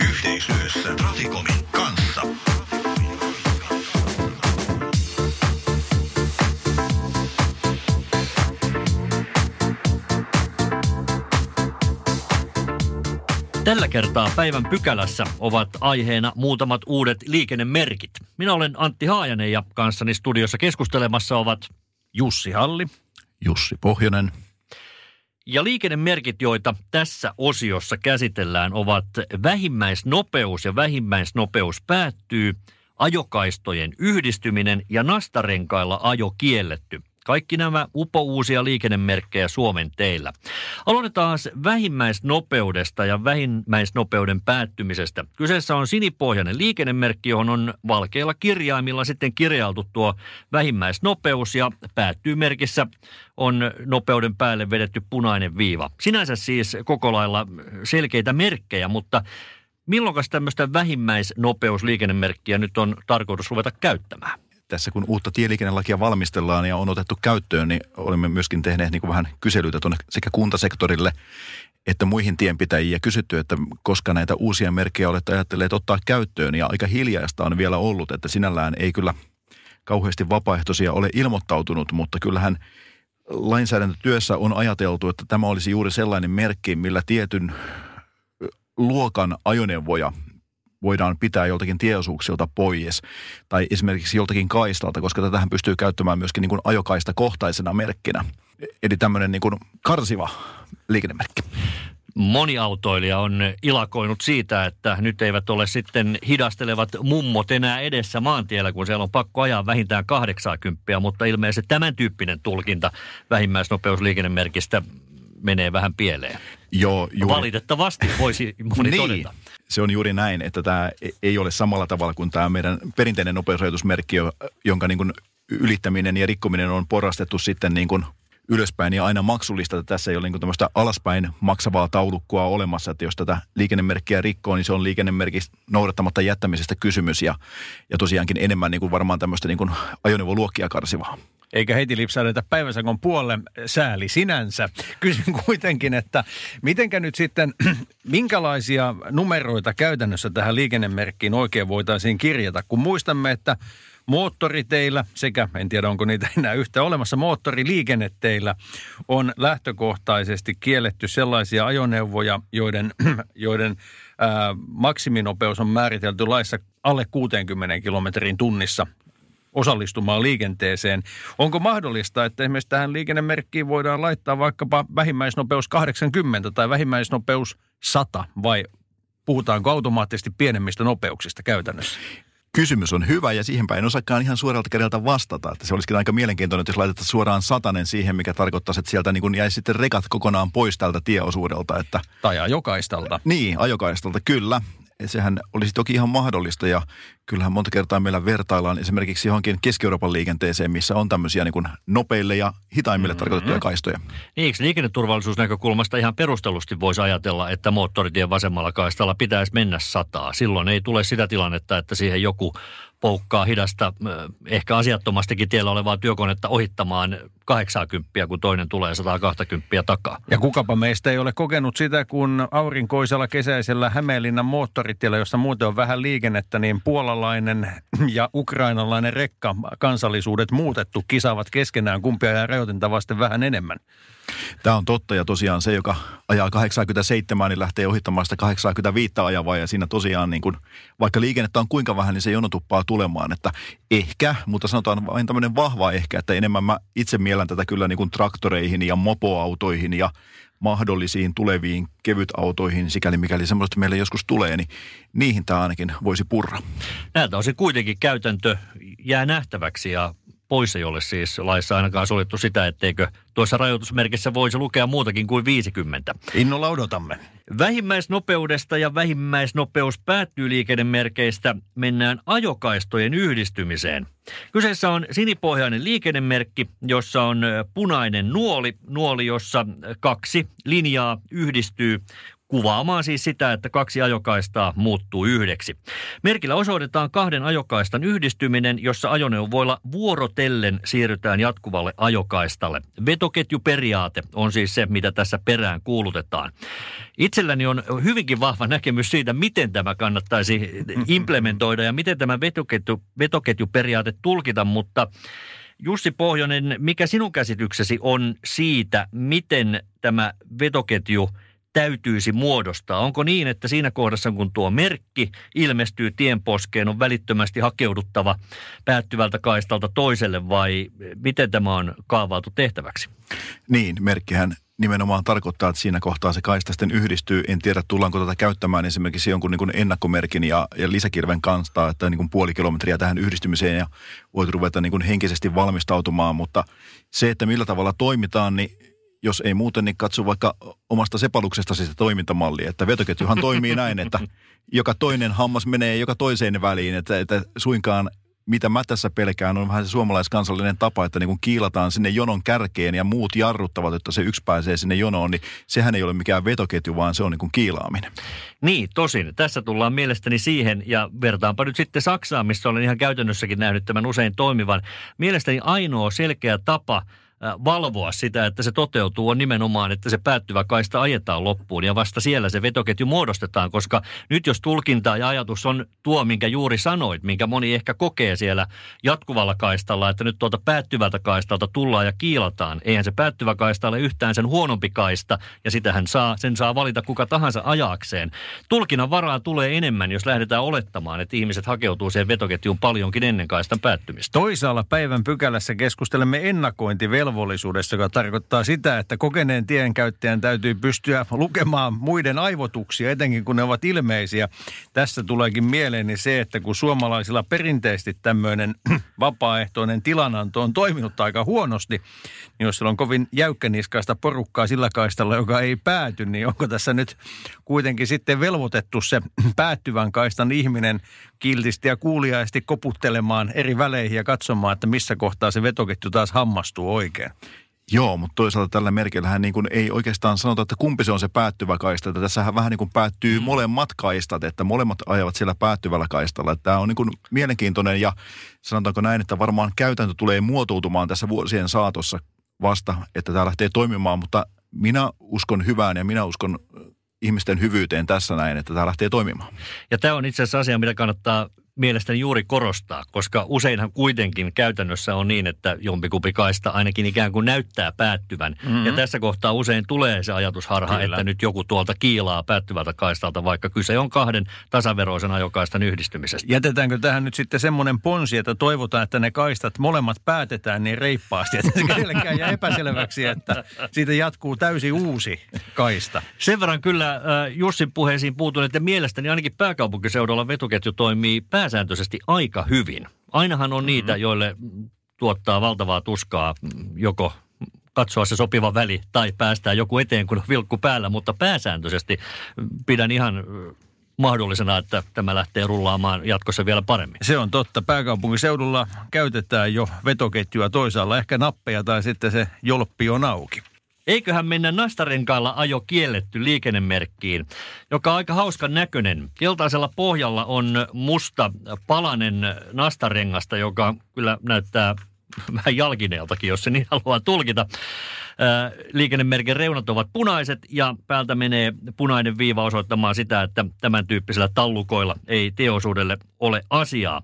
yhteistyössä Traficomin kanssa. Tällä kertaa päivän pykälässä ovat aiheena muutamat uudet liikennemerkit. Minä olen Antti Haajanen ja kanssani studiossa keskustelemassa ovat Jussi Halli. Jussi Pohjonen. Ja liikennemerkit, joita tässä osiossa käsitellään, ovat vähimmäisnopeus ja vähimmäisnopeus päättyy, ajokaistojen yhdistyminen ja nastarenkailla ajo kielletty – kaikki nämä upouusia liikennemerkkejä Suomen teillä. Aloitetaan vähimmäisnopeudesta ja vähimmäisnopeuden päättymisestä. Kyseessä on sinipohjainen liikennemerkki, johon on valkeilla kirjaimilla sitten kirjailtu tuo vähimmäisnopeus ja päättyy merkissä on nopeuden päälle vedetty punainen viiva. Sinänsä siis koko lailla selkeitä merkkejä, mutta milloin tämmöistä vähimmäisnopeusliikennemerkkiä nyt on tarkoitus ruveta käyttämään? Tässä kun uutta tieliikennelakia valmistellaan ja on otettu käyttöön, niin olemme myöskin tehneet niin kuin vähän kyselyitä tuonne sekä kuntasektorille että muihin tienpitäjiin ja kysytty, että koska näitä uusia merkkejä olette ajatelleet ottaa käyttöön. Ja aika hiljaista on vielä ollut, että sinällään ei kyllä kauheasti vapaaehtoisia ole ilmoittautunut, mutta kyllähän lainsäädäntötyössä on ajateltu, että tämä olisi juuri sellainen merkki, millä tietyn luokan ajoneuvoja voidaan pitää joltakin tieosuuksilta pois tai esimerkiksi joltakin kaistalta, koska tätähän pystyy käyttämään myöskin niin kuin ajokaista kohtaisena merkkinä. Eli tämmöinen niin kuin karsiva liikennemerkki. Moni autoilija on ilakoinut siitä, että nyt eivät ole sitten hidastelevat mummot enää edessä maantiellä, kun siellä on pakko ajaa vähintään 80, mutta ilmeisesti tämän tyyppinen tulkinta vähimmäisnopeusliikennemerkistä menee vähän pieleen. Joo, juuri. Valitettavasti voisi moni niin. todeta. Se on juuri näin, että tämä ei ole samalla tavalla kuin tämä meidän perinteinen nopeusrajoitusmerkki, jonka niin kuin ylittäminen ja rikkominen on porrastettu sitten niin kuin ylöspäin ja aina maksullista. Tässä ei ole niin tämmöistä alaspäin maksavaa taulukkoa olemassa, että jos tätä liikennemerkkiä rikkoo, niin se on liikennemerkki noudattamatta jättämisestä kysymys ja, ja tosiaankin enemmän niin kuin varmaan tämmöistä niin kuin ajoneuvoluokkia karsivaa eikä heti lipsaudeta päiväsakon puolelle sääli sinänsä. Kysyn kuitenkin, että mitenkä nyt sitten, minkälaisia numeroita käytännössä tähän liikennemerkkiin oikein voitaisiin kirjata, kun muistamme, että moottoriteillä sekä, en tiedä onko niitä enää yhtä olemassa, moottoriliikenneteillä on lähtökohtaisesti kielletty sellaisia ajoneuvoja, joiden, joiden ää, maksiminopeus on määritelty laissa alle 60 kilometrin tunnissa osallistumaan liikenteeseen. Onko mahdollista, että esimerkiksi tähän liikennemerkkiin voidaan laittaa vaikkapa vähimmäisnopeus 80 tai vähimmäisnopeus 100 vai puhutaanko automaattisesti pienemmistä nopeuksista käytännössä? Kysymys on hyvä ja siihen päin en osaakaan ihan suoralta kädeltä vastata. Että se olisikin aika mielenkiintoinen, jos laitetaan suoraan satanen siihen, mikä tarkoittaa, että sieltä niin jäisi sitten rekat kokonaan pois tältä tieosuudelta. Että, tai ajokaistalta. Niin, ajokaistalta, kyllä sehän olisi toki ihan mahdollista ja kyllähän monta kertaa meillä vertaillaan esimerkiksi johonkin Keski-Euroopan liikenteeseen, missä on tämmöisiä niin kuin nopeille ja hitaimmille mm-hmm. tarkoitettuja kaistoja. Niin, eikö liikenneturvallisuusnäkökulmasta ihan perustellusti voisi ajatella, että moottoritien vasemmalla kaistalla pitäisi mennä sataa. Silloin ei tule sitä tilannetta, että siihen joku poukkaa hidasta, ehkä asiattomastikin tiellä olevaa työkonetta ohittamaan 80, kun toinen tulee 120 takaa. Ja kukapa meistä ei ole kokenut sitä, kun aurinkoisella kesäisellä Hämeenlinnan moottoritiellä, jossa muuten on vähän liikennettä, niin puolalainen ja ukrainalainen rekka kansallisuudet muutettu kisaavat keskenään, kumpia ja rajoitinta vasten vähän enemmän. Tämä on totta ja tosiaan se, joka ajaa 87, niin lähtee ohittamaan sitä 85 ajavaa ja siinä tosiaan niin kuin, vaikka liikennettä on kuinka vähän, niin se jono tuppaa tulemaan. Että ehkä, mutta sanotaan vain tämmöinen vahva ehkä, että enemmän mä itse miellän tätä kyllä niin kuin traktoreihin ja mopoautoihin ja mahdollisiin tuleviin kevytautoihin, sikäli mikäli semmoista meille joskus tulee, niin niihin tämä ainakin voisi purra. Näiltä osin kuitenkin käytäntö jää nähtäväksi ja pois ei ole siis laissa ainakaan suljettu sitä, etteikö tuossa rajoitusmerkissä voisi lukea muutakin kuin 50. Innolla odotamme. Vähimmäisnopeudesta ja vähimmäisnopeus päättyy liikennemerkeistä mennään ajokaistojen yhdistymiseen. Kyseessä on sinipohjainen liikennemerkki, jossa on punainen nuoli, nuoli jossa kaksi linjaa yhdistyy kuvaamaan siis sitä, että kaksi ajokaistaa muuttuu yhdeksi. Merkillä osoitetaan kahden ajokaistan yhdistyminen, jossa ajoneuvoilla vuorotellen siirrytään jatkuvalle ajokaistalle. Vetoketjuperiaate on siis se, mitä tässä perään kuulutetaan. Itselläni on hyvinkin vahva näkemys siitä, miten tämä kannattaisi implementoida ja miten tämä vetoketju, vetoketjuperiaate tulkita, mutta Jussi Pohjonen, mikä sinun käsityksesi on siitä, miten tämä vetoketju – täytyisi muodostaa? Onko niin, että siinä kohdassa, kun tuo merkki ilmestyy tienposkeen, on välittömästi hakeuduttava päättyvältä kaistalta toiselle vai miten tämä on kaavailtu tehtäväksi? Niin, merkkihän nimenomaan tarkoittaa, että siinä kohtaa se kaista sitten yhdistyy. En tiedä, tullaanko tätä käyttämään esimerkiksi jonkun niin ennakkomerkin ja, ja lisäkirven kanssa, että niin kuin puoli kilometriä tähän yhdistymiseen ja voit ruveta niin kuin henkisesti valmistautumaan, mutta se, että millä tavalla toimitaan, niin jos ei muuten, niin katso vaikka omasta sepaluksesta sitä toimintamallia. Että vetoketjuhan toimii näin, että joka toinen hammas menee joka toiseen väliin, että, että suinkaan mitä mä tässä pelkään, on vähän se suomalaiskansallinen tapa, että niin kun kiilataan sinne jonon kärkeen ja muut jarruttavat, että se yksi pääsee sinne jonoon, niin sehän ei ole mikään vetoketju, vaan se on niin kuin kiilaaminen. Niin, tosin. Tässä tullaan mielestäni siihen, ja vertaanpa nyt sitten Saksaan, missä olen ihan käytännössäkin nähnyt tämän usein toimivan. Mielestäni ainoa selkeä tapa – valvoa sitä, että se toteutuu, on nimenomaan, että se päättyvä kaista ajetaan loppuun ja vasta siellä se vetoketju muodostetaan, koska nyt jos tulkinta ja ajatus on tuo, minkä juuri sanoit, minkä moni ehkä kokee siellä jatkuvalla kaistalla, että nyt tuolta päättyvältä kaistalta tullaan ja kiilataan. Eihän se päättyvä kaista ole yhtään sen huonompi kaista ja sitähän saa, sen saa valita kuka tahansa ajaakseen. Tulkinnan varaa tulee enemmän, jos lähdetään olettamaan, että ihmiset hakeutuu siihen vetoketjuun paljonkin ennen kaistan päättymistä. Toisaalla päivän pykälässä keskustelemme ennakointivelvollisuudesta velvollisuudessa, joka tarkoittaa sitä, että kokeneen tienkäyttäjän täytyy pystyä lukemaan muiden aivotuksia, etenkin kun ne ovat ilmeisiä. Tässä tuleekin mieleeni se, että kun suomalaisilla perinteisesti tämmöinen vapaaehtoinen tilananto on toiminut aika huonosti, niin jos on kovin jäykkäniskaista porukkaa sillä kaistalla, joka ei pääty, niin onko tässä nyt kuitenkin sitten velvoitettu se päättyvän kaistan ihminen kiltisti ja kuuliaisesti koputtelemaan eri väleihin ja katsomaan, että missä kohtaa se vetoketju taas hammastuu oikein. Joo, mutta toisaalta tällä merkillähän niin kuin ei oikeastaan sanota, että kumpi se on se päättyvä kaista. Että tässähän vähän niin kuin päättyy mm. molemmat kaistat, että molemmat ajavat siellä päättyvällä kaistalla. Että tämä on niin kuin mielenkiintoinen ja sanotaanko näin, että varmaan käytäntö tulee muotoutumaan tässä vuosien saatossa vasta, että tämä lähtee toimimaan, mutta minä uskon hyvään ja minä uskon ihmisten hyvyyteen tässä näin, että tämä lähtee toimimaan. Ja tämä on itse asiassa asia, mitä kannattaa mielestäni juuri korostaa, koska useinhan kuitenkin käytännössä on niin, että jompikumpi kaista ainakin ikään kuin näyttää päättyvän. Mm-hmm. Ja tässä kohtaa usein tulee se ajatusharha, Kyllä. että nyt joku tuolta kiilaa päättyvältä kaistalta, vaikka kyse on kahden tasaveroisen ajokaistan yhdistymisestä. Jätetäänkö tähän nyt sitten semmoinen ponsi, että toivotaan, että ne kaistat molemmat päätetään niin reippaasti, että se kenellekään jää epäselväksi, että siitä jatkuu täysi uusi kaista. Sen verran kyllä äh, Jussin puheisiin puutun, että mielestäni ainakin pääkaupunkiseudulla vetuketju toimii pää pääsääntöisesti aika hyvin. Ainahan on niitä, mm-hmm. joille tuottaa valtavaa tuskaa joko katsoa se sopiva väli tai päästää joku eteen, kun on vilkku päällä, mutta pääsääntöisesti pidän ihan mahdollisena, että tämä lähtee rullaamaan jatkossa vielä paremmin. Se on totta. Pääkaupunkiseudulla käytetään jo vetoketjua toisaalla, ehkä nappeja tai sitten se jolppi on auki. Eiköhän mennä nastarenkailla ajo kielletty liikennemerkkiin, joka on aika hauskan näköinen. Keltaisella pohjalla on musta palanen nastarengasta, joka kyllä näyttää vähän jalkineeltakin, jos se niin haluaa tulkita. Liikennemerkin reunat ovat punaiset ja päältä menee punainen viiva osoittamaan sitä, että tämän tyyppisellä tallukoilla ei teosuudelle ole asiaa.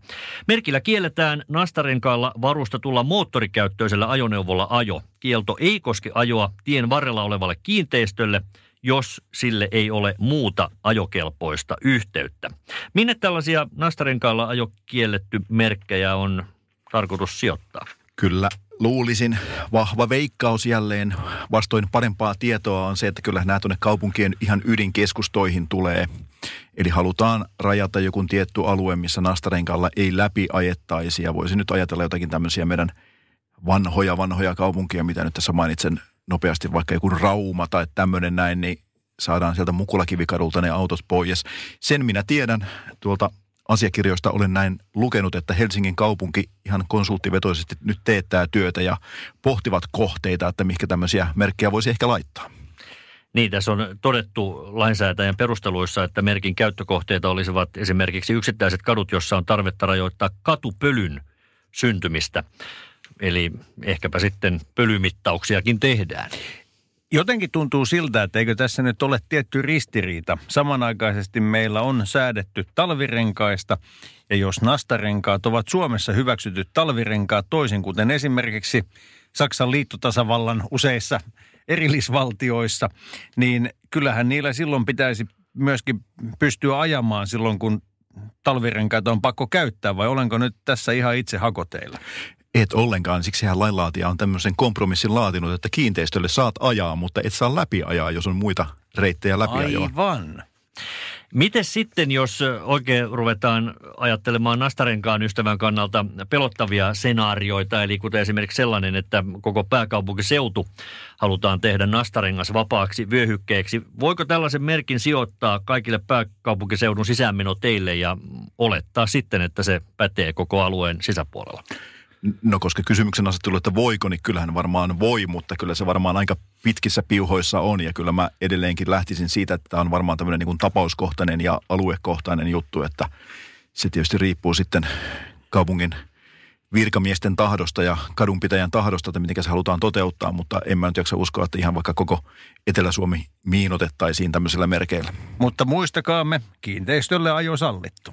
Merkillä kielletään nastarenkailla varustetulla moottorikäyttöisellä ajoneuvolla ajo. Kielto ei koske ajoa tien varrella olevalle kiinteistölle, jos sille ei ole muuta ajokelpoista yhteyttä. Minne tällaisia nastarenkailla ajo kielletty merkkejä on tarkoitus sijoittaa? Kyllä luulisin, vahva veikkaus jälleen vastoin parempaa tietoa on se, että kyllä nämä tuonne kaupunkien ihan ydinkeskustoihin tulee. Eli halutaan rajata joku tietty alue, missä nastarenkalla ei läpi ajettaisi. Ja voisin nyt ajatella jotakin tämmöisiä meidän vanhoja, vanhoja kaupunkia, mitä nyt tässä mainitsen nopeasti, vaikka joku Rauma tai tämmöinen näin, niin saadaan sieltä Mukulakivikadulta ne autot pois. Sen minä tiedän tuolta asiakirjoista olen näin lukenut, että Helsingin kaupunki ihan konsulttivetoisesti nyt teettää työtä ja pohtivat kohteita, että mihinkä tämmöisiä merkkejä voisi ehkä laittaa. Niin, tässä on todettu lainsäätäjän perusteluissa, että merkin käyttökohteita olisivat esimerkiksi yksittäiset kadut, jossa on tarvetta rajoittaa katupölyn syntymistä. Eli ehkäpä sitten pölymittauksiakin tehdään. Jotenkin tuntuu siltä, että eikö tässä nyt ole tietty ristiriita. Samanaikaisesti meillä on säädetty talvirenkaista, ja jos nastarenkaat ovat Suomessa hyväksytyt talvirenkaat toisin, kuten esimerkiksi Saksan liittotasavallan useissa erillisvaltioissa, niin kyllähän niillä silloin pitäisi myöskin pystyä ajamaan silloin, kun talvirenkaita on pakko käyttää, vai olenko nyt tässä ihan itse hakoteilla? Et ollenkaan, siksi hän lainlaatija on tämmöisen kompromissin laatinut, että kiinteistölle saat ajaa, mutta et saa läpi ajaa, jos on muita reittejä läpi. Aivan. Miten sitten, jos oikein ruvetaan ajattelemaan Nastarenkaan ystävän kannalta pelottavia senaarioita, eli kuten esimerkiksi sellainen, että koko pääkaupunkiseutu halutaan tehdä Nastarengas vapaaksi vyöhykkeeksi. Voiko tällaisen merkin sijoittaa kaikille pääkaupunkiseudun sisäänmenoteille ja olettaa sitten, että se pätee koko alueen sisäpuolella? No koska kysymyksen asettelu, että voiko, niin kyllähän varmaan voi, mutta kyllä se varmaan aika pitkissä piuhoissa on. Ja kyllä mä edelleenkin lähtisin siitä, että tämä on varmaan tämmöinen niin kuin tapauskohtainen ja aluekohtainen juttu, että se tietysti riippuu sitten kaupungin virkamiesten tahdosta ja kadunpitäjän tahdosta, että miten se halutaan toteuttaa, mutta en mä nyt jaksa uskoa, että ihan vaikka koko Etelä-Suomi miinotettaisiin tämmöisellä merkeillä. Mutta muistakaamme, kiinteistölle ajo sallittu.